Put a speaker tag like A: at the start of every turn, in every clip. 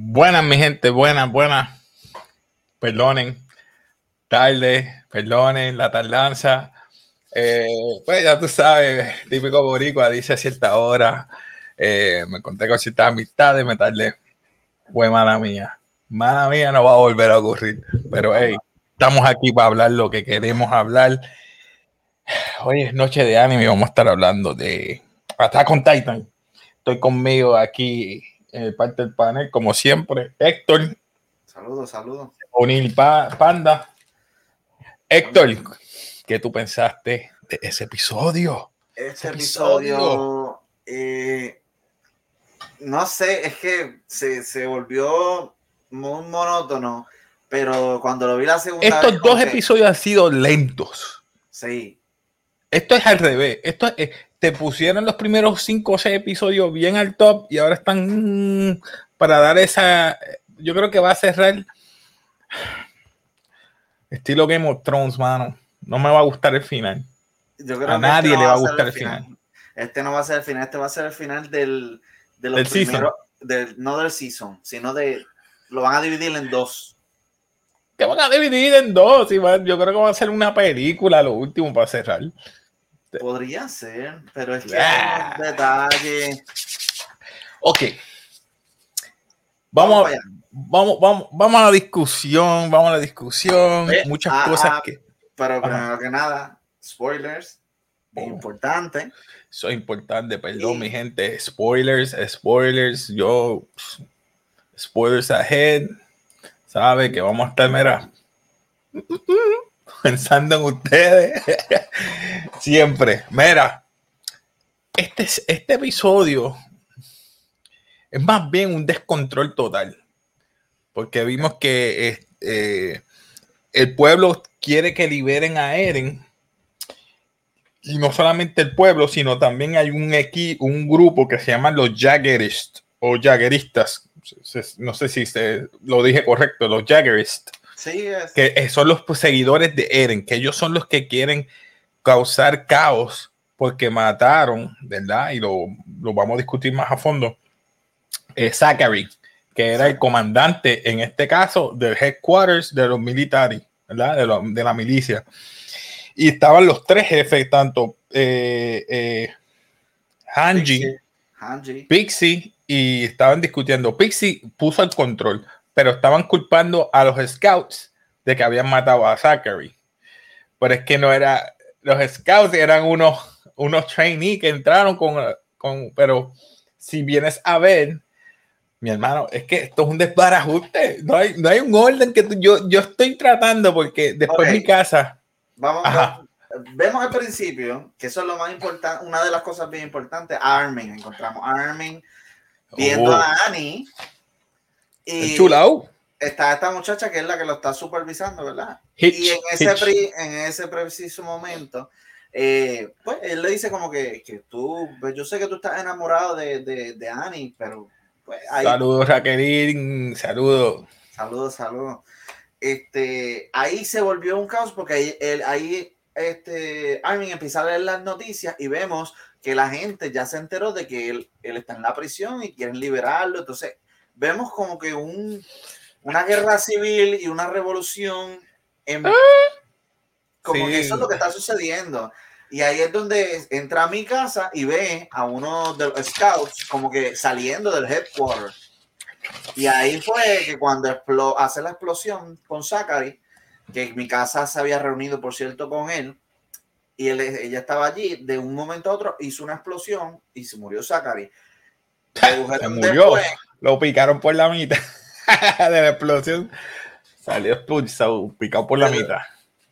A: Buenas, mi gente, buenas, buenas. Perdonen, tarde, perdonen la tardanza. Eh, pues ya tú sabes, típico boricua, dice a cierta hora. Eh, me conté con ciertas amistades, me tardé. Fue mala mía. Mala mía no va a volver a ocurrir. Pero hey, estamos aquí para hablar lo que queremos hablar. Hoy es noche de anime vamos a estar hablando de Attack con Titan. Estoy conmigo aquí parte del panel, como siempre. Héctor.
B: Saludos, saludos.
A: Unil Panda. Héctor, ¿qué tú pensaste de ese episodio?
B: Ese episodio, eh, no sé, es que se, se, volvió muy monótono, pero cuando lo vi la segunda
A: Estos vez, dos episodios han sido lentos.
B: Sí.
A: Esto es al revés. Esto es, te pusieron los primeros cinco o seis episodios bien al top y ahora están mm, para dar esa. Yo creo que va a cerrar estilo Game of Thrones, mano. No me va a gustar el final.
B: Yo creo
A: a
B: que
A: nadie
B: este
A: le va a gustar el final.
B: Este no va a ser el final, este va a ser el final del, de los
A: Del season.
B: primeros, del- no del season, sino de. Lo van a dividir en dos.
A: Que van a dividir en dos. yo creo que va a ser una película lo último para cerrar.
B: Podría ser, pero es que
A: Ah.
B: hay unos detalles.
A: Ok. Vamos, vamos, vamos, vamos a la discusión. Vamos a la discusión.
B: Eh,
A: Muchas
B: ah,
A: cosas
B: ah.
A: que
B: Pero primero que nada, spoilers.
A: Oh.
B: Importante.
A: son importantes. Perdón,
B: Y-
A: mi gente. Spoilers, spoilers. Yo, spoilers ahead. Sabe que vamos a estar, mira, pensando en ustedes. Siempre. Mira, este, es- este episodio es más bien un descontrol total. Porque vimos que eh, el pueblo quiere que liberen a Eren. Y no solamente el pueblo, sino también hay un equi un grupo que se llaman los Jaggerists o Jaggeristas. No sé si se, lo dije correcto, los Jaggerists
B: Sí, es.
A: que eh, son los seguidores de Eren, que ellos son los que quieren causar caos porque mataron, ¿verdad? Y lo, lo vamos a discutir más a fondo. eh, Zachary, que era el comandante, en este caso, del headquarters de los militares, ¿verdad? De, lo- de la milicia. Y estaban los tres jefes, tanto eh, eh, Hanji,
B: Pixie, Hanji.
A: Pixie y estaban discutiendo. Pixie puso el control, pero estaban culpando a los scouts de que habían matado a Zachary. Pero es que no era, los scouts eran unos, unos trainees que entraron con, con, pero si vienes a ver, mi hermano, es que esto es un desbarajuste. No hay, no hay un orden que tú- yo, yo estoy tratando porque después
B: Ok.
A: mi casa.
B: Vamos
A: Ajá.
B: Vemos al principio, que eso es lo más importante, una de las cosas bien importantes, a Armin. Encontramos a Armin viendo
A: Oh,
B: a Annie. Y
A: chulao.
B: está esta muchacha que es la que lo está supervisando, ¿verdad?
A: Hitch,
B: y en ese, en ese preciso momento, eh, pues él le dice como que, que tú, pues yo sé que tú estás enamorado de, de, de Annie, pero pues ahí,
A: Saludos, Raquelín. Saludos.
B: Saludos, saludos. Este, ahí se volvió un caos porque ahí, él- ahí este, Armin empieza a leer las noticias y vemos que la gente ya se enteró de que él, él está en la prisión y quieren liberarlo. Entonces, vemos como que un, una guerra civil y una revolución. En, como
A: Sí.
B: que eso es lo que está sucediendo. Y ahí es donde entra a mi casa y ve a uno de los scouts como que saliendo del headquarter. Y ahí fue que cuando hace la explosión con Zachary, que mi casa se había reunido, por cierto, con él, y él, ella estaba allí, de un momento a otro hizo una explosión y se murió Zachary.
A: Se murió.
B: después-
A: Lo picaron por la mitad de la explosión. Salió expulsado, picado por la mitad.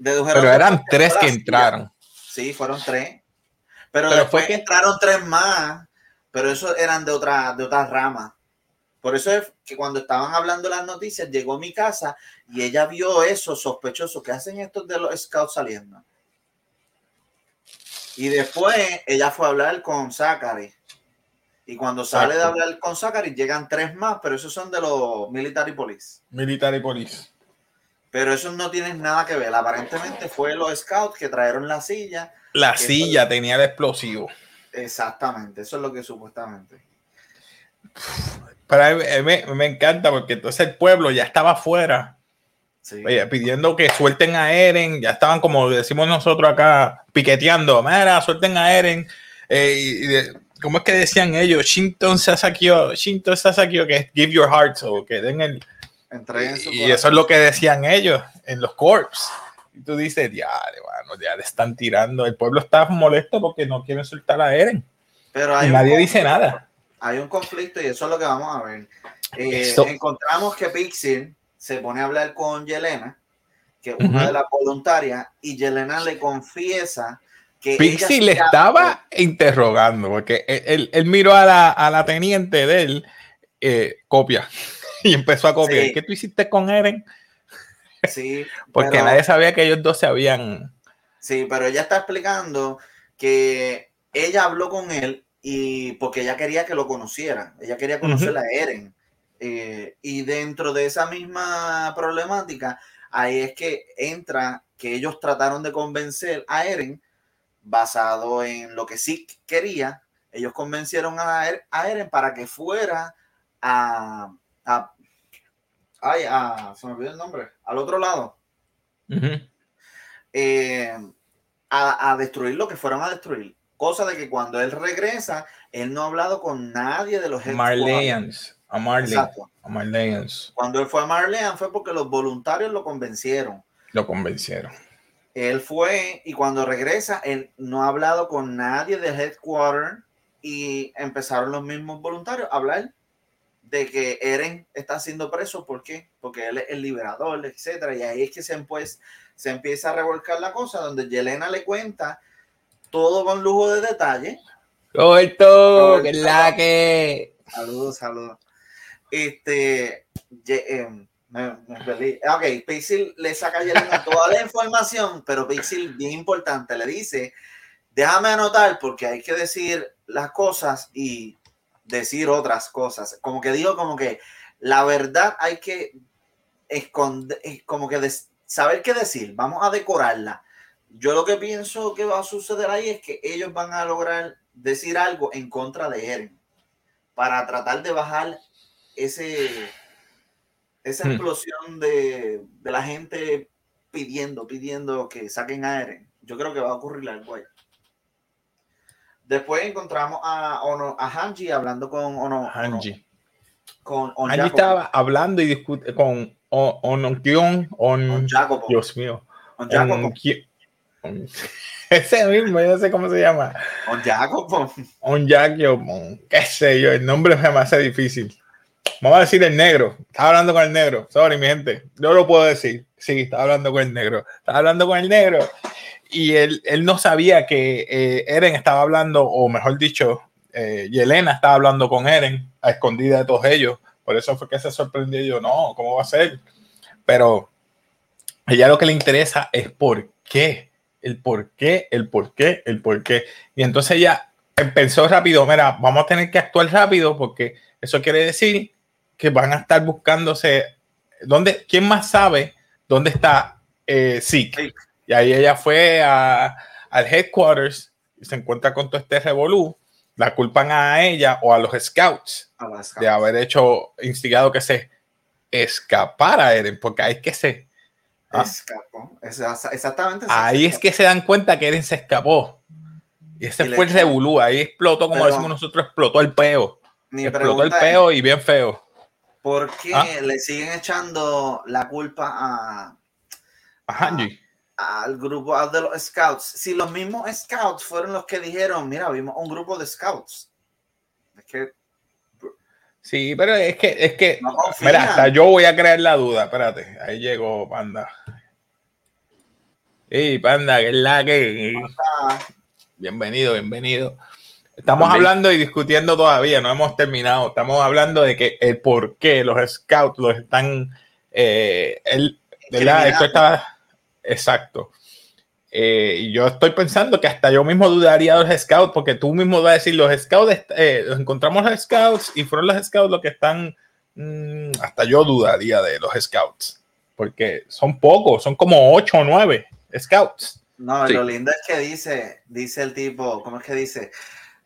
A: Pero eran tres que entraron.
B: Sí, fueron tres. Pero,
A: Pero
B: después
A: fue que-
B: entraron tres más, pero esos eran de otra, de otra rama. Por eso es que cuando estaban hablando las noticias, llegó a mi casa y ella vio eso sospechoso que hacen estos de los scouts saliendo. Y después ella fue a hablar con Zachary. Y cuando sale de hablar con Zachary, llegan tres más, pero esos son de los military police.
A: Military Police.
B: Pero esos no tienen nada que ver. Aparentemente fue los scouts que trajeron la silla.
A: La silla tenía el explosivo.
B: Exactamente, eso es lo que supuestamente.
A: Pero me, me, encanta porque entonces el pueblo ya estaba afuera pidiendo que suelten a Eren, ya estaban como decimos nosotros acá piqueteando, mira, suelten a Eren. Eh, ¿Cómo es que decían ellos? Shinton Sasakyo, Shinton Sasakyo, que es give your heart, o que den el... Y, eso es lo que decían ellos en los corps. Y tú dices, ya, bueno, ya le están tirando. El pueblo está molesto porque no quieren soltar a Eren. Pero nadie dice nada.
B: Hay un conflicto y eso es lo que vamos a ver. Eh, encontramos que Pixie se pone a hablar con Yelena, que es una de las voluntarias, y Yelena le confiesa que.
A: Pixie le estaba interrogando, porque él, miró a la, a la, teniente de él, eh, copia, y empezó a copiar. ¿Qué tú hiciste con Eren?
B: Sí.
A: porque nadie sabía que ellos dos se habían.
B: Sí, pero ella está explicando que ella habló con él y porque ella quería que lo conociera, ella quería conocer a Eren. Eh, y dentro de esa misma problemática, ahí es que entra que ellos trataron de convencer a Eren basado en lo que sí quería. Ellos convencieron a, er, Eren para que fuera a, a, a, se me olvidó el nombre, al otro lado. Eh, a, a, destruir lo que fueron a destruir. Cosa de que cuando él regresa, él no ha hablado con nadie de los
A: Marleyans. A Marley.
B: Cuando él fue a Marley fue porque los voluntarios lo convencieron.
A: Lo convencieron.
B: Él fue y cuando regresa, él no ha hablado con nadie del headquarter y empezaron los mismos voluntarios a hablar de que Eren está siendo preso. ¿Por qué? Porque él es el liberador, etcétera. Y ahí es que se, pues, se empieza a revolcar la cosa, donde Yelena le cuenta todo con lujo de detalle.
A: Roberto, que la que.
B: Saludos, saludos. Este, eh, ok, Pixel le saca a toda la información, pero Pixel, bien importante, le dice, déjame anotar porque hay que decir las cosas y decir otras cosas. Como que digo, como que la verdad hay que esconder, como que saber qué decir, vamos a decorarla. Yo lo que pienso que va a suceder ahí es que ellos van a lograr decir algo en contra de Eren para tratar de bajar ese, esa hmm. explosión de, la gente pidiendo, pidiendo que saquen a Eren. Yo creo que va a ocurrir algo ahí. Después encontramos a, a Hanji hablando con Ono.
A: Hanji. con Hanji estaba hablando y discute con Ononkion. On, on Jacopo. Dios mío. On Jacopo. ese mismo, yo no sé cómo se llama.
B: On Jacopo.
A: On Jacopo. Qué sé yo, el nombre me hace difícil. Vamos a decir el negro. Estaba hablando con el negro. Sorry, mi gente. Yo lo puedo decir. Sí, estaba hablando con el negro. Estaba hablando con el negro. Y él, él no sabía que eh, Eren estaba hablando, o mejor dicho, eh, Yelena estaba hablando con Eren a escondida de todos ellos. Por eso fue que se sorprendió. yo, no, ¿cómo va a ser? Pero ella lo que le interesa es por qué. El por qué, el por qué, el por qué. Y entonces ella pensó rápido, mira, vamos a tener que actuar rápido porque eso quiere decir que van a estar buscándose. ¿dónde, ¿Quién más sabe dónde está eh, Zeke? Y ahí ella fue a, al headquarters y se encuentra con todo este revolú. La culpan a ella o a los scouts, de haber hecho, instigado que se escapara Eren, porque ahí es que se.
B: ¿ah? Escapó. Exactamente.
A: Ahí es que se dan cuenta que Eren se escapó. Y ese fue el revolú. Ahí explotó, como decimos nosotros, explotó el peo. Explotó el peo y bien feo.
B: ¿Por qué ah. le siguen echando la culpa a,
A: a,
B: al grupo de los scouts? Si los mismos scouts fueron los que dijeron, mira, vimos un grupo de scouts. Es que
A: Sí, pero es que, es que, mira, hasta yo voy a crear la duda. Espérate, ahí llegó Panda. Sí, Panda, que es la que. Bienvenido, bienvenido. Estamos hablando y discutiendo todavía, no hemos terminado. Estamos hablando de que el por qué los scouts los están. Eh, el, Esto está. Exacto. Eh, yo estoy pensando que hasta yo mismo dudaría de los scouts, porque tú mismo vas a decir: los scouts, eh, los encontramos los scouts y fueron los scouts los que están. Mm, hasta yo dudaría de los scouts, porque son pocos, son como ocho o nueve scouts.
B: No, lo lindo es que dice, dice el tipo, ¿cómo es que dice?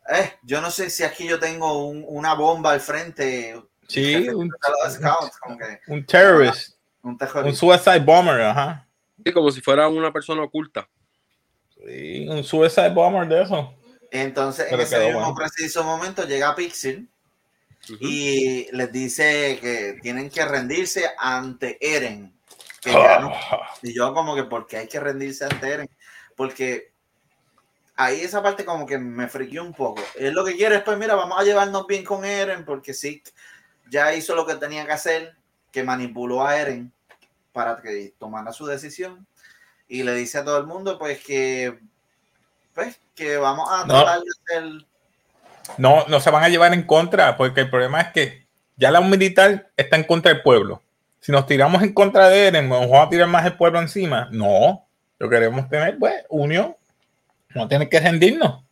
B: Eh, yo no sé si aquí yo tengo una bomba al frente.
A: Sí, un,
B: scouts, como que
A: un terrorist,
B: un
A: un suicide bomber, ajá.
C: Sí, como si fuera una persona oculta.
A: Sí, un suicide bomber de eso.
B: Entonces, en
A: Pero
B: ese mismo
A: bueno.
B: preciso momento llega Pixel
C: Ujú.
B: y les dice que tienen que rendirse ante Eren. Que ya no-
A: Ah,
B: y yo como que, ¿por qué hay que rendirse ante Eren? Porque ahí esa parte como que me friqueó un poco. Él lo que quiere es, pues mira, vamos a llevarnos bien con Eren, porque sí, ya hizo lo que tenía que hacer, que manipuló a Eren para que tomara su decisión. Y le dice a todo el mundo, pues que, pues, que vamos a
A: No.
B: tratar de hacer
A: No, no se van a llevar en contra, porque el problema es que ya la militar está en contra del pueblo. Si nos tiramos en contra de Eren, nos vamos a tirar más el pueblo encima. No, lo queremos tener, pues, unión. No tiene que rendirnos,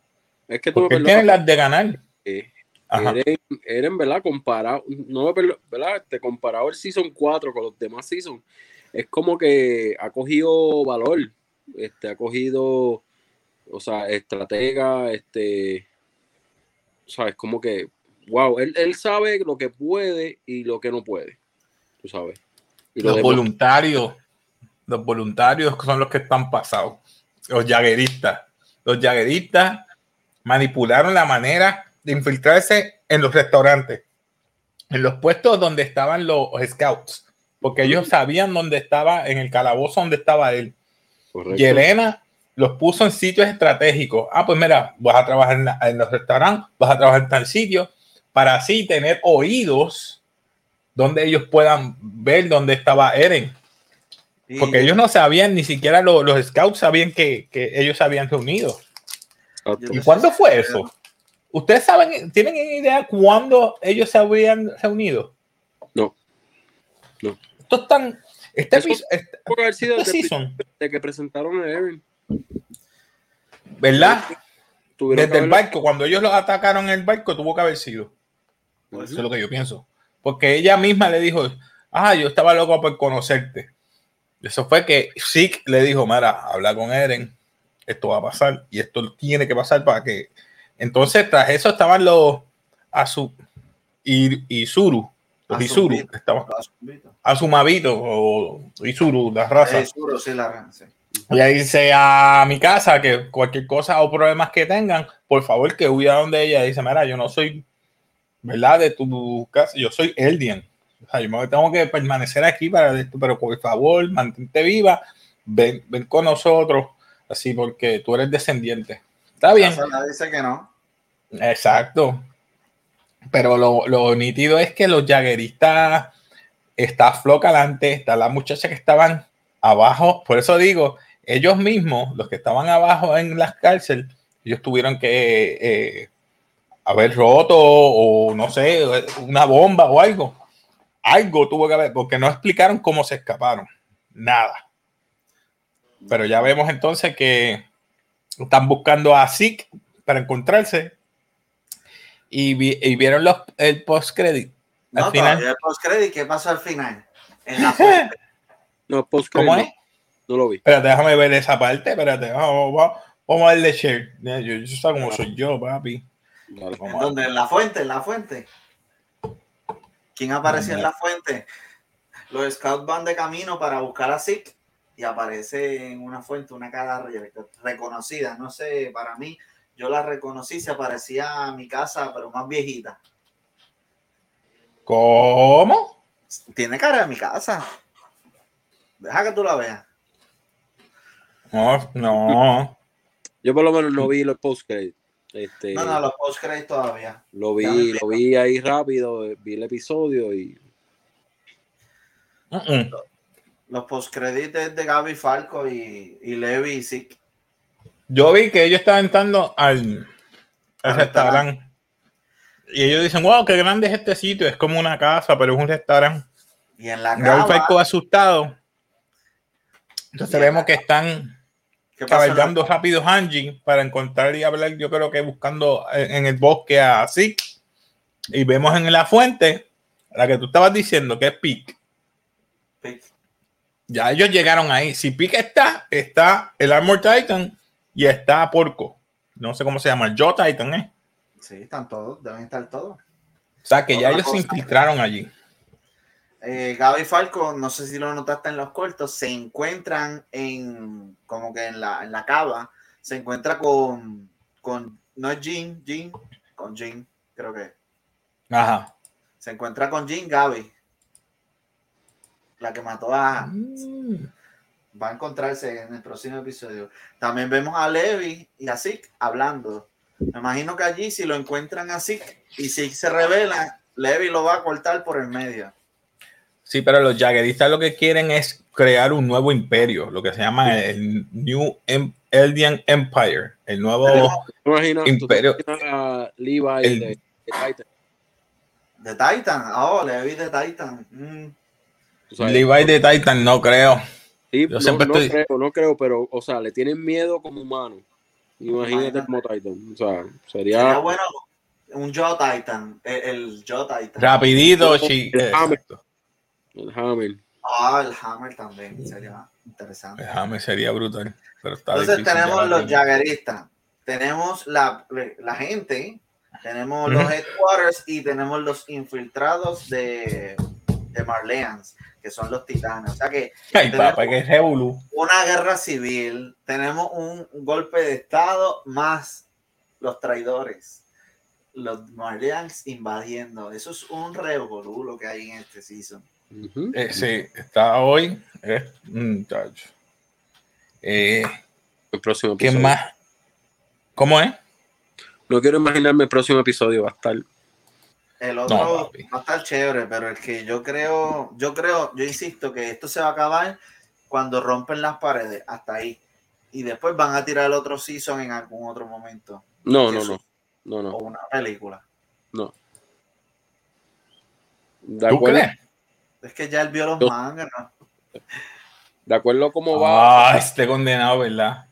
C: Es que tú me
A: porque las de ganar.
C: eh. Eren, Eren, ¿verdad? Comparado, no ¿verdad? Este, comparado el Season 4 con los demás Season, es como que ha cogido valor, este, ha cogido, o sea, estratega, este, o sea, es como que, wow, él, él sabe lo que puede y lo que no puede, tú sabes. Y
A: Los voluntarios, los voluntarios son los que están pasados. Los yagueristas. Los yagueristas manipularon la manera de infiltrarse en los restaurantes, en los puestos donde estaban los scouts, porque ellos sabían dónde estaba, en el calabozo donde estaba él.
C: correcto.
A: Y Elena los puso en sitios estratégicos. Ah, pues mira, vas a trabajar en, la- en los restaurantes, vas a trabajar en tal sitio, para así tener oídos donde ellos puedan ver dónde estaba Eren. Porque ellos no sabían, ni siquiera lo- los scouts sabían que, que ellos se habían reunido. ¿Y cuándo fue eso? ¿Ustedes saben, tienen idea cuándo ellos se habían reunido?
C: No. No.
A: Esto es tan... Este,
C: Eso-
A: este-
C: Puede haber sido
A: este
C: desde que presentaron a Eren.
A: ¿verdad?
C: Tuvieron
A: Desde el barco, cuando ellos los atacaron en el barco, tuvo que haber sido. Eso es lo que yo pienso. Porque ella misma le dijo, ah, yo estaba loco por conocerte. Eso fue que Zeke le dijo, Mara, habla con Eren, esto va a pasar y esto tiene que pasar para que... Entonces, tras eso estaban los Azu y Isuru, los Isuru, estaban. Azumabito o Isuru, la raza.
B: Zoro, sí, la sí.
A: Y ahí dice a mi casa que cualquier cosa o problemas que tengan, por favor que huya donde ella. Dice, mira, yo no soy, ¿verdad? De tu casa, yo soy Eldian. O sea, yo me tengo que permanecer aquí para esto, pero por favor, mantente viva, ven, ven con nosotros, así porque tú eres descendiente. Está bien,
B: Sasha dice que no.
A: exacto. Pero lo, lo nítido es que los jagueristas está Flo Calante, está la muchacha que estaban abajo. Por eso digo, ellos mismos, los que estaban abajo en las cárceles, ellos tuvieron que eh, haber roto o no sé, una bomba o algo. Algo tuvo que haber, porque no explicaron cómo se escaparon. Nada. Pero ya vemos entonces que están buscando a Zeke para encontrarse y, vi- y vieron los, el post-credit. Al
B: No,
A: final.
B: el post-credit, ¿qué pasó al final? En la fuente.
C: No, post
A: ¿Cómo
C: no,
A: es?
C: no lo vi.
A: Espérate, déjame ver esa parte. Espérate, vamos, vamos, vamos a darle share. Ya, Yo, yo sé cómo soy yo, papi.
C: Dale.
B: ¿En dónde? En la fuente, en la fuente. ¿Quién apareció en la fuente? Los scouts van de camino para buscar a Zeke y aparece en una fuente una cara re- reconocida. No sé, para mí, yo la reconocí, se parecía a mi casa, pero más viejita.
A: ¿Cómo?
B: Tiene cara de mi casa. Deja que tú la veas.
A: No, no.
C: Yo por lo menos no vi los post. Este,
B: No, no, los post-credits todavía.
C: lo vi, lo vi ahí rápido, vi el episodio y.
B: Los post-credits es de Gaby Falco y, y Levi y Zeke.
A: Yo vi que ellos estaban entrando al, al restaurante. Y ellos dicen, wow, qué grande es este sitio. Es como una casa, pero es un restaurante.
B: Y en la
A: Gaby Falco asustado. Entonces vemos que están
B: ¿qué pasó en la-
A: cabalgando rápido Hanji para encontrar y hablar, yo creo que buscando en, el bosque así. Y vemos en la fuente, la que tú estabas diciendo, que es Pic. Ya ellos llegaron ahí. Si Pic está, está el Armor Titan y está Porco. No sé cómo se llama, el Joe Titan, ¿eh?
B: Sí, están todos, deben estar todos.
A: O sea, que ya ellos se infiltraron allí.
B: Eh, Gaby Falco, no sé si lo notaste en los cortos, se encuentran en, como que en la, en la cava, se encuentra con, con no es Jean, Jean, con Jean, creo que.
A: Ajá.
B: Se encuentra con Jean Gaby, la que mató a.
A: Mm.
B: Va a encontrarse en el próximo episodio. También vemos a Levi y a Zeke hablando. Me imagino que allí, si lo encuentran a Zeke y Zeke se revela, Levi lo va a cortar por el medio.
A: Sí, pero los jagueristas lo que quieren es crear un nuevo imperio, lo que se llama el New Em- Eldian Empire, el nuevo
C: ¿Te imaginas- tú te
A: imperio.
C: a Levi
A: El-
C: de, de Titan?
B: De Titan, oh, Levi de Titan. Mm.
C: O sea,
A: Levi de Titan, no creo.
C: sí,
A: yo
C: no,
A: siempre
C: no
A: estoy-
C: creo, no creo, pero, o sea, le tienen miedo como humano. Imagínate
B: Imagínate.
C: como Titan. O sea,
B: Sería
C: sería.
B: bueno un Joe Titan, el, el Joe Titan.
A: Rapidito,
C: El
A: chi-
C: Hammer.
A: exacto.
C: El Hammer.
B: Ah, el Hammer también sería interesante.
A: El Hammer sería brutal. Pero está
B: Entonces tenemos los
A: tengo.
B: jagueristas, tenemos la, la gente, tenemos los headquarters y tenemos los infiltrados de, de Marleans, que son los titanes. O sea que
A: Ay, papá, que es
B: una guerra civil, tenemos un golpe de estado más los traidores. Los Marleans invadiendo. Eso es un revolú lo que hay en este season.
A: Eh, sí, está hoy. Chacho. Eh,
C: El próximo
A: ¿Qué más? ¿Cómo es?
C: No quiero imaginarme el próximo episodio. Va a estar.
B: El otro
A: No,
B: va a estar chévere, pero el que yo creo, yo creo, yo insisto que esto se va a acabar cuando rompen las paredes, hasta ahí. Y después van a tirar el otro season en algún otro momento.
C: No, no, no. No, no.
B: O una película.
C: De
A: ¿Tú
C: acuerdo,
A: crees?
B: Es que ya él vio los mangas, ¿no?
C: de acuerdo a cómo va.
A: Ah, este condenado, ¿verdad?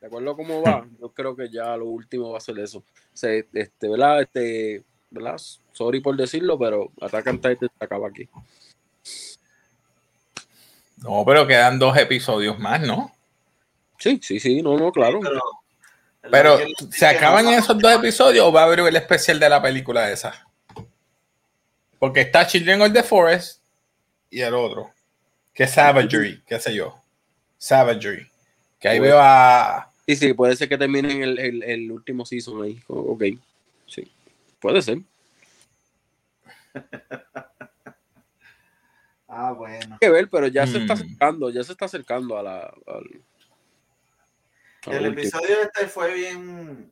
C: De acuerdo a cómo va, yo creo que ya lo último va a ser eso. Se, este, ¿verdad? Este, ¿verdad? Sorry por decirlo, pero Attack on Titan se acaba aquí.
A: No, pero quedan dos episodios más, ¿no?
C: Sí, sí, sí, no, no, claro.
B: Pero,
A: ¿se acaban
B: no-
A: esos dos episodios o va a haber el especial de la película esa? Porque está Children of the Forest y el otro, que es Savagery, qué sé yo. Savagery. Que ahí
C: Bueno.
A: veo a.
C: Sí, sí, puede ser que terminen el, el, el último season ahí. Ok, sí, puede ser.
B: Ah, bueno.
C: Hay que ver, pero ya se está
A: Mm.
C: acercando, ya se está acercando a la. al- a
B: El
C: último.
B: episodio este fue bien,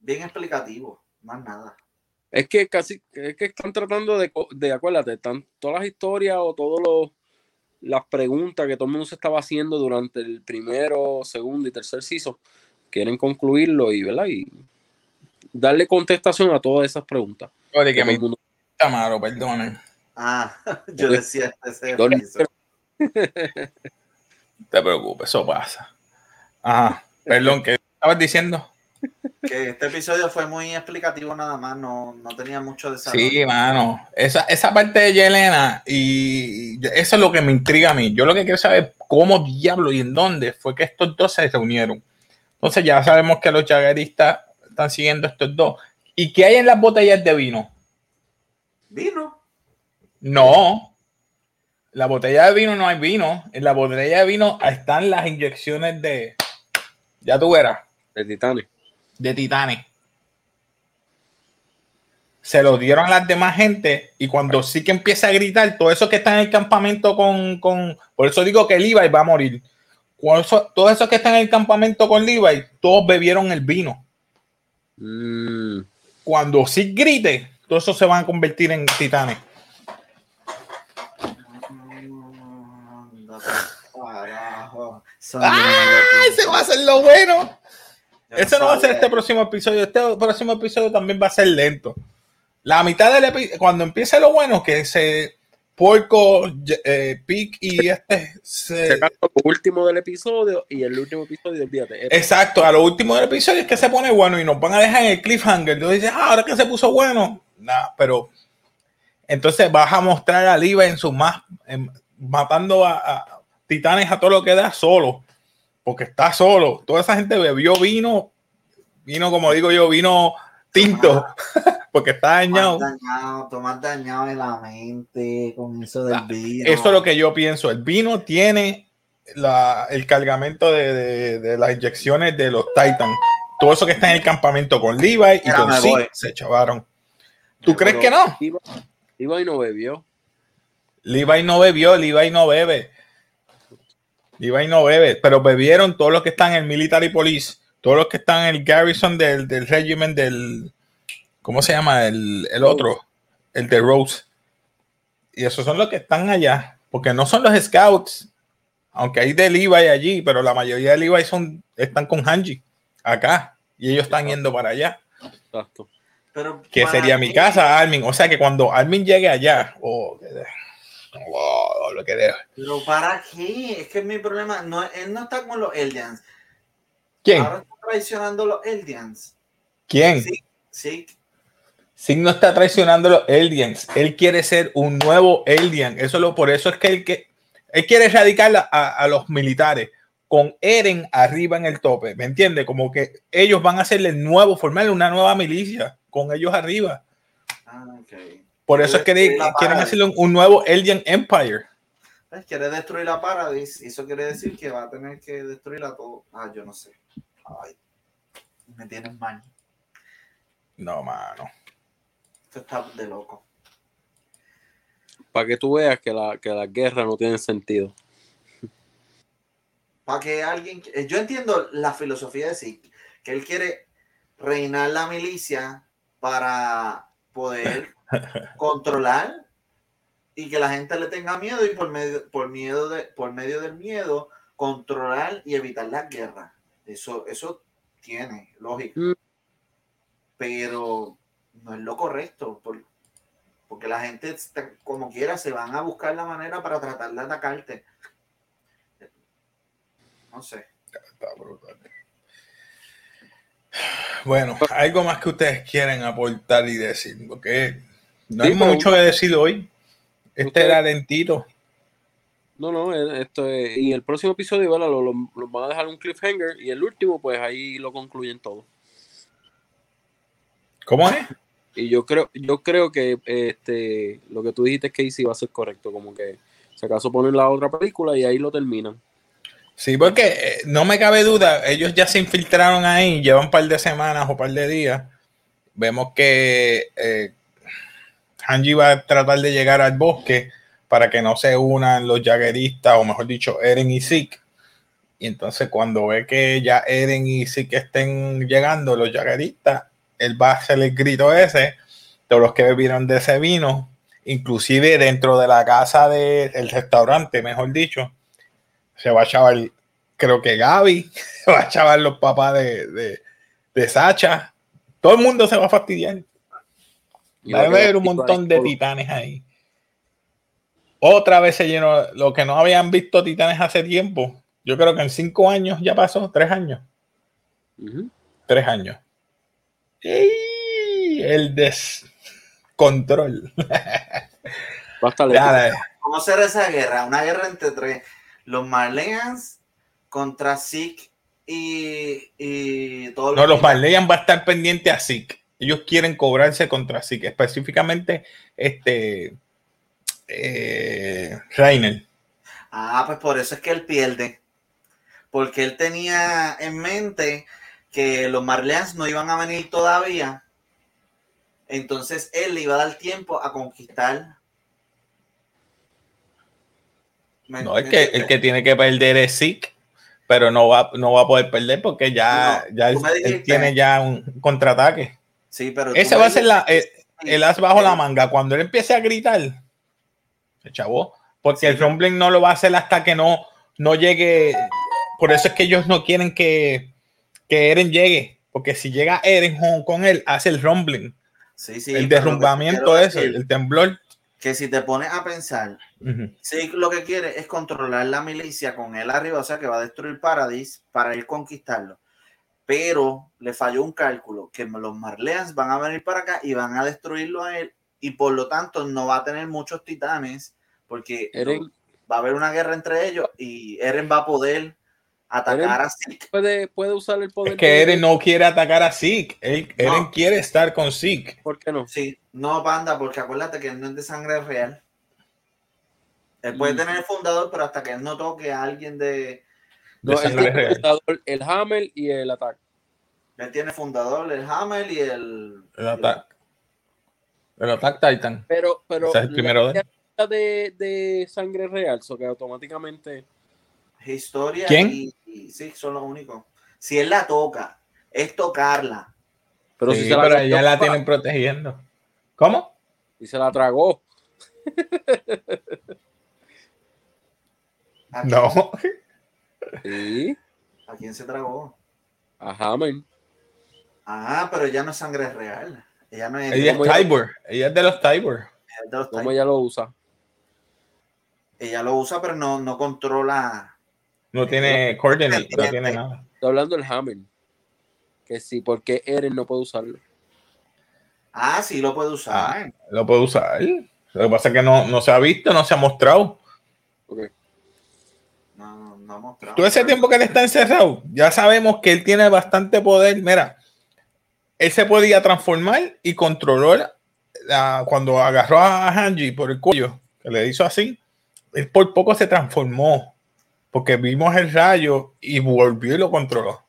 B: bien explicativo, más nada.
C: Es que casi, es que están tratando de, de acuérdate, están todas las historias o todas las preguntas que todo el mundo se estaba haciendo durante el primero, segundo y tercer season, quieren concluirlo y, ¿verdad? y darle contestación a todas esas preguntas.
A: Oye, que
C: Todo
A: me
C: el mundo-
A: perdonen.
B: Ah, yo decía ese
A: te preocupes, eso pasa. Ajá. Perdón, ¿qué estabas diciendo?
B: Que este episodio fue muy explicativo nada más, no, no tenía mucho desarrollo.
A: Sí, mano. Esa, esa parte de Yelena y eso es lo que me intriga a mí. Yo lo que quiero saber es cómo diablo y en dónde fue que estos dos se reunieron. Entonces ya sabemos que los chagueristas están siguiendo estos dos. ¿Y qué hay en las botellas de vino?
B: Vino.
A: No. En la botella de vino no hay vino. En la botella de vino están las inyecciones de. Ya tú verás.
C: de Titanic.
A: De Titanes. Se lo dieron a las demás gente y cuando sí que empieza a gritar, todo eso que está en el campamento con, con por eso digo que Levi va a morir. Cuando eso- todos esos que están en el campamento con Levi, todos bebieron el vino.
C: Mm,
A: Cuando sí grite, todos esos se van a convertir en titanes. ¡Ah! Ese va a ser lo bueno. Eso no va a ser este próximo episodio. Este próximo episodio también va a ser lento. La mitad del episodio, cuando empiece lo bueno, que se Porco, eh, Pic y este se-
C: lo último del episodio y el último episodio, olvídate.
A: Exacto, a lo último del episodio es que se pone bueno y nos van a dejar en el cliffhanger. Entonces dices, ah, ahora que se puso bueno. Nah, pero entonces vas a mostrar a Liva en su más, en- matando a, a titanes a todo lo que da solo. Porque está solo. Toda esa gente bebió vino, vino como digo yo, vino tinto. porque está dañado.
B: dañado, tú más dañado en la mente con eso del
A: Ah,
B: vino.
A: Eso es lo que yo pienso. El vino tiene la- el cargamento de, de- de las inyecciones de los Titans. Todo eso que está en el campamento con Levi y con
B: voy.
A: se chavaron. ¿Tú crees que no?
C: Y no bebió.
A: Levi no bebió, Levi no bebe. Levi no bebe, pero bebieron todos los que están en el Military Police, todos los que están en el Garrison del, del régimen del. ¿Cómo se llama? El, el otro, el de Rose. Y esos son los que están allá, porque no son los Scouts, aunque hay de Levi allí, pero la mayoría de Levi son, están con Hanji acá, y ellos están yendo para allá,
C: Exacto.
B: Pero
A: que sería mi casa, Armin. O sea que cuando Armin llegue allá, oh, lo que de-
B: Pero para qué? Es que mi problema, no, él no está con los Eldians.
A: ¿Quién?
B: Ahora está traicionando los Eldians.
A: ¿Quién?
B: Sí, sí.
A: Sig no está traicionando a los Eldians. Él quiere ser un nuevo Eldian. Eso es lo, por eso es que él, que él quiere erradicar a, los militares con Eren arriba en el tope. ¿Me entiende? Como que ellos van a hacerle nuevo, formarle una nueva milicia con ellos arriba.
B: Ah, ok.
A: Por eso es que quieren hacerle un, un nuevo Eldian Empire.
B: Quiere destruir la Paradise. Eso quiere decir que va a tener que destruir a todo. Ah, yo no sé. Ay, me tienes mal.
A: No, mano.
B: Esto está de loco.
C: Para que tú veas que la, que la guerra no tiene sentido.
B: Para que alguien. eh, Yo entiendo la filosofía de Zeke, que él quiere reinar la milicia para poder controlar y que la gente le tenga miedo y por medio, por miedo de, por medio del miedo controlar y evitar las guerras. Eso, eso tiene lógica.
C: Mm.
B: Pero no es lo correcto. por- porque la gente, está- como quiera, se van a buscar la manera para tratar de atacarte. No sé.
A: Está brutal. Bueno, algo más que ustedes quieren aportar y decir, porque no hay mucho que decir hoy. Este era lentito.
C: No, no, eh, esto es- y el próximo episodio lo- lo van a dejar un cliffhanger y el último, pues ahí lo concluyen todo.
A: ¿Cómo es?
C: Y yo creo, yo creo que este lo que tú dijiste Casey va a ser correcto, como que si acaso ponen la otra película y ahí lo terminan.
A: Sí, porque eh, no me cabe duda, ellos ya se infiltraron ahí, llevan un par de semanas o un par de días. Vemos que eh, Hanji va a tratar de llegar al bosque para que no se unan los jagueristas, o mejor dicho, Eren y Zeke. Y entonces cuando ve que ya Eren y Zeke estén llegando, los jagueristas, él va a hacer el grito ese, todos los que bebieron de ese vino, inclusive dentro de la casa del restaurante, mejor dicho, se va a chavar, creo que Gaby, se va a chavar los papás de, de, de Sacha. Todo el mundo se va a fastidiar. Va a haber un montón de titanes ahí. Otra vez se llenó lo que no habían visto titanes hace tiempo. Yo creo que en cinco años ya pasó, tres años. Tres años. Y el descontrol.
B: ¿Cómo será esa guerra? Una guerra entre tres. Los Marleans contra Zeke y, y todos
A: No, los
B: titanes.
A: Marleyan va a estar pendiente a Zeke. Ellos quieren cobrarse contra Zeke, específicamente este eh, Reiner.
B: Ah, pues por eso es que él pierde. Porque él tenía en mente que los Marleans no iban a venir todavía. Entonces él le iba a dar tiempo a conquistar. ¿Me-
A: No, el que, el que tiene que perder es Zeke, pero no va, no va a poder perder porque ya,
B: No,
A: ya él, tiene ya un contraataque.
B: Sí, pero
A: Ese va a ser la, el,
B: sí.
A: el as bajo la manga. Cuando él empiece a gritar, se chavó, porque
B: Sí.
A: el rumbling no lo va a hacer hasta que no, no llegue. Por eso es que ellos no quieren que, que Eren llegue, porque si llega Eren con, él, hace el rumbling,
B: Sí, sí,
A: el derrumbamiento
B: decir,
A: el temblor.
B: Que si te pones a pensar,
A: Ujú.
B: sí, lo que quiere es controlar la milicia con él arriba, o sea que va a destruir Paradis para ir conquistarlo. Pero le falló un cálculo, que los Marleans van a venir para acá y van a destruirlo a él, y por lo tanto no va a tener muchos titanes, porque
C: Eren,
B: va a haber una guerra entre ellos y Eren va a poder atacar a Zeke.
C: Puede, puede usar el poder.
A: Es que
C: de-
A: Eren no quiere atacar a Zeke. Él-
B: No.
A: Eren quiere estar con Zeke.
C: ¿Por qué no?
B: Sí, no, panda, porque acuérdate que él no es de sangre real. Él puede
C: Mm.
B: tener el fundador, pero hasta que él no toque a alguien de.
C: No, él tiene
A: real.
C: fundador, el Hammer y el ataque.
B: Él tiene el fundador, el Hammer y el.
A: El Attack. El Attack Titan.
C: Pero, pero
A: Ese es el primero de
C: de, de sangre real, so que automáticamente.
B: Historia
A: ¿Quién?
B: Y, y sí, son los únicos. Si él la toca, es tocarla.
C: Pero
A: Sí,
C: si se la
A: pero ya la tienen protegiendo. ¿Cómo?
C: Y se la tragó.
B: ¿A quién,
A: No.
C: Sí,
B: ¿A quién se tragó?
C: a Hammer.
B: Ah, pero ella no es sangre real. Ella no es.
A: Ella es
C: ¿Cómo ya-
A: Tybor. Ella es de los Tybor.
B: ella
C: ¿Cómo ella lo usa?
B: Ella lo usa, pero no, no controla.
A: No tiene coordinate, no tiene nada.
C: Estoy hablando del Hammer. Que sí, porque Eren no puede usarlo.
B: Ah, sí lo puede usar.
A: Lo puede usar. Lo que pasa es que no, no se ha visto, no se ha mostrado.
C: Ok.
B: No, mostrado.
A: Todo ese tiempo que él está encerrado, ya sabemos que él tiene bastante poder. Mira, él se podía transformar y controlar la- cuando agarró a Hanji por el cuello, que le hizo así, él por poco se transformó, porque vimos el rayo y volvió y lo controló.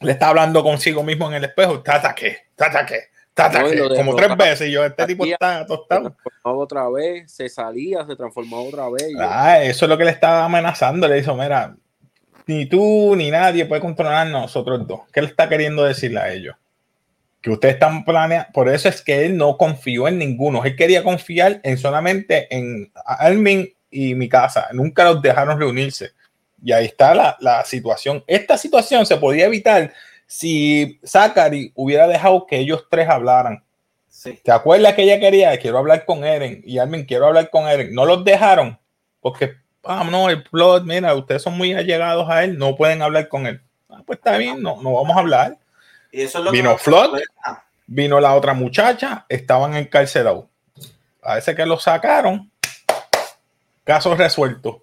A: Le está hablando consigo mismo en el espejo, tataque, tataque, tataque,
C: No, lo de
A: como tres veces. Y yo, este tipo está
C: Se
A: tostado.
C: transformaba otra vez, se salía, se transformaba otra vez. yo,
A: Ah, eso es lo que le estaba amenazando. Le dijo, mira, ni tú ni nadie puede controlar nosotros dos. ¿Qué le está queriendo decirle a ellos? Que ustedes están planeando. Por eso es que él no confió en ninguno. Él quería confiar en solamente en Armin y mi casa. Nunca los dejaron reunirse. Y ahí está la, la situación. Esta situación se podía evitar si Zachary hubiera dejado que ellos tres hablaran.
B: Sí.
A: ¿Te acuerdas que ella quería? Quiero hablar con Eren. Y Armin, quiero hablar con Eren. No los dejaron. Porque, ah, no, el plot, mira, ustedes son muy allegados a él, no pueden hablar con él. Ah, pues está bien, no, no vamos a hablar.
B: Y eso es lo
A: Vino
B: que
A: Flood.
B: molesta.
A: Vino la otra muchacha, estaban encarcelados. A ese que lo sacaron, caso resuelto.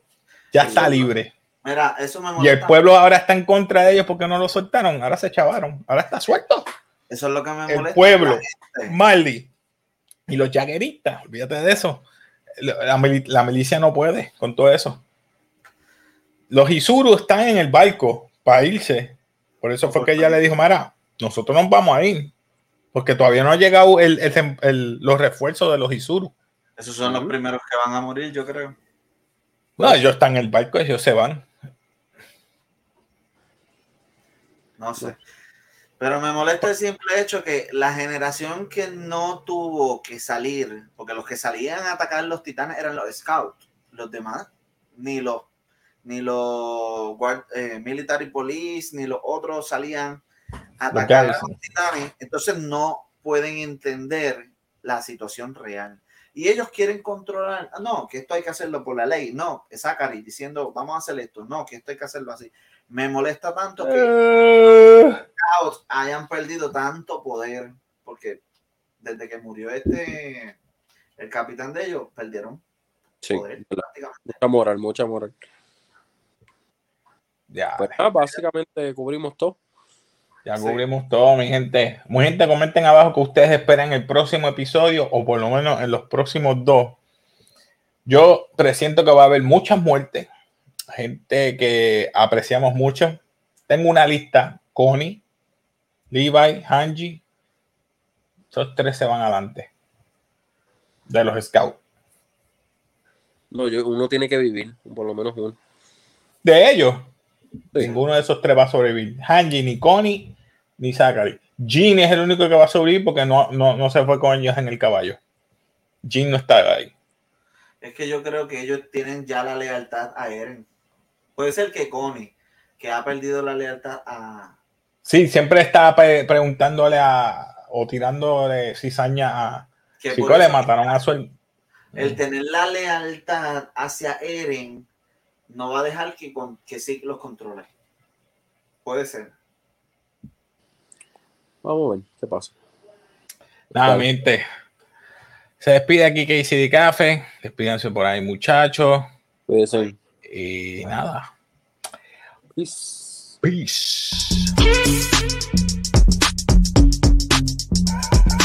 A: Ya está libre.
B: Mira, eso me
A: Y el
B: molesta.
A: pueblo ahora está en contra de ellos porque no lo soltaron. Ahora se chavaron. Ahora está suelto.
B: Eso es lo que me
A: El
B: molesta.
A: pueblo.
B: La gente.
A: Marley y los jagueristas, olvídate de eso. La, mili- la milicia no puede con todo eso. Los Isuru están en el barco para irse. Por eso fue que ella le dijo, Mara, nosotros nos vamos a ir. Porque todavía no ha llegado el- el- el- los refuerzos de los Isuru.
B: Esos son los primeros que van a morir, yo creo.
A: No, ellos están en el barco, ellos se van.
B: No sé. Pero me molesta el simple hecho que la generación que no tuvo que salir, porque los que salían a atacar los titanes eran los scouts, los demás, ni los ni los eh, military police, ni los otros salían a atacar a los titanes, entonces no pueden entender la situación real. Y ellos quieren controlar, ah, no, que esto hay que hacerlo por la ley, no, es Zachary diciendo, vamos a hacer esto, no, que esto hay que hacerlo así. Me molesta tanto que
A: Eh,
B: Scouts hayan perdido tanto poder, porque desde que murió este, el capitán de ellos, perdieron
C: Sí,
B: poder
C: mucha moral, mucha moral.
A: ya,
C: Pues nada, básicamente cubrimos todo.
A: ya
B: Sí.
A: cubrimos todo, mi gente. Muy gente, comenten abajo que ustedes esperan el próximo episodio o por lo menos en los próximos dos. Yo presiento que va a haber muchas muertes, gente que apreciamos mucho. Tengo una lista, Connie, Levi, Hanji. Esos tres se van adelante. De los scouts.
C: No, yo, uno tiene que vivir, por lo menos uno.
A: De ellos,
C: Sí.
A: ninguno de esos tres va a sobrevivir. Hanji, ni Connie, ni Zachary. Jean es el único que va a sobrevivir porque no, no, no se fue con ellos en el caballo. Jean no está ahí.
B: Es que yo creo que ellos tienen ya la lealtad a Eren. Puede ser que Connie, que ha perdido la lealtad a...
A: Sí, siempre está pre- preguntándole a o tirándole cizaña a
B: Que
A: le mataron a su
B: El tener la lealtad hacia Eren no va a dejar que, con, que sí los controle. Puede ser.
C: Vamos a ver qué pasa.
A: Nuevamente. Se despide aquí Casey de Café. Despídanse por ahí, muchachos.
C: Cuídense.
A: Y nada.
C: Peace.
A: Peace.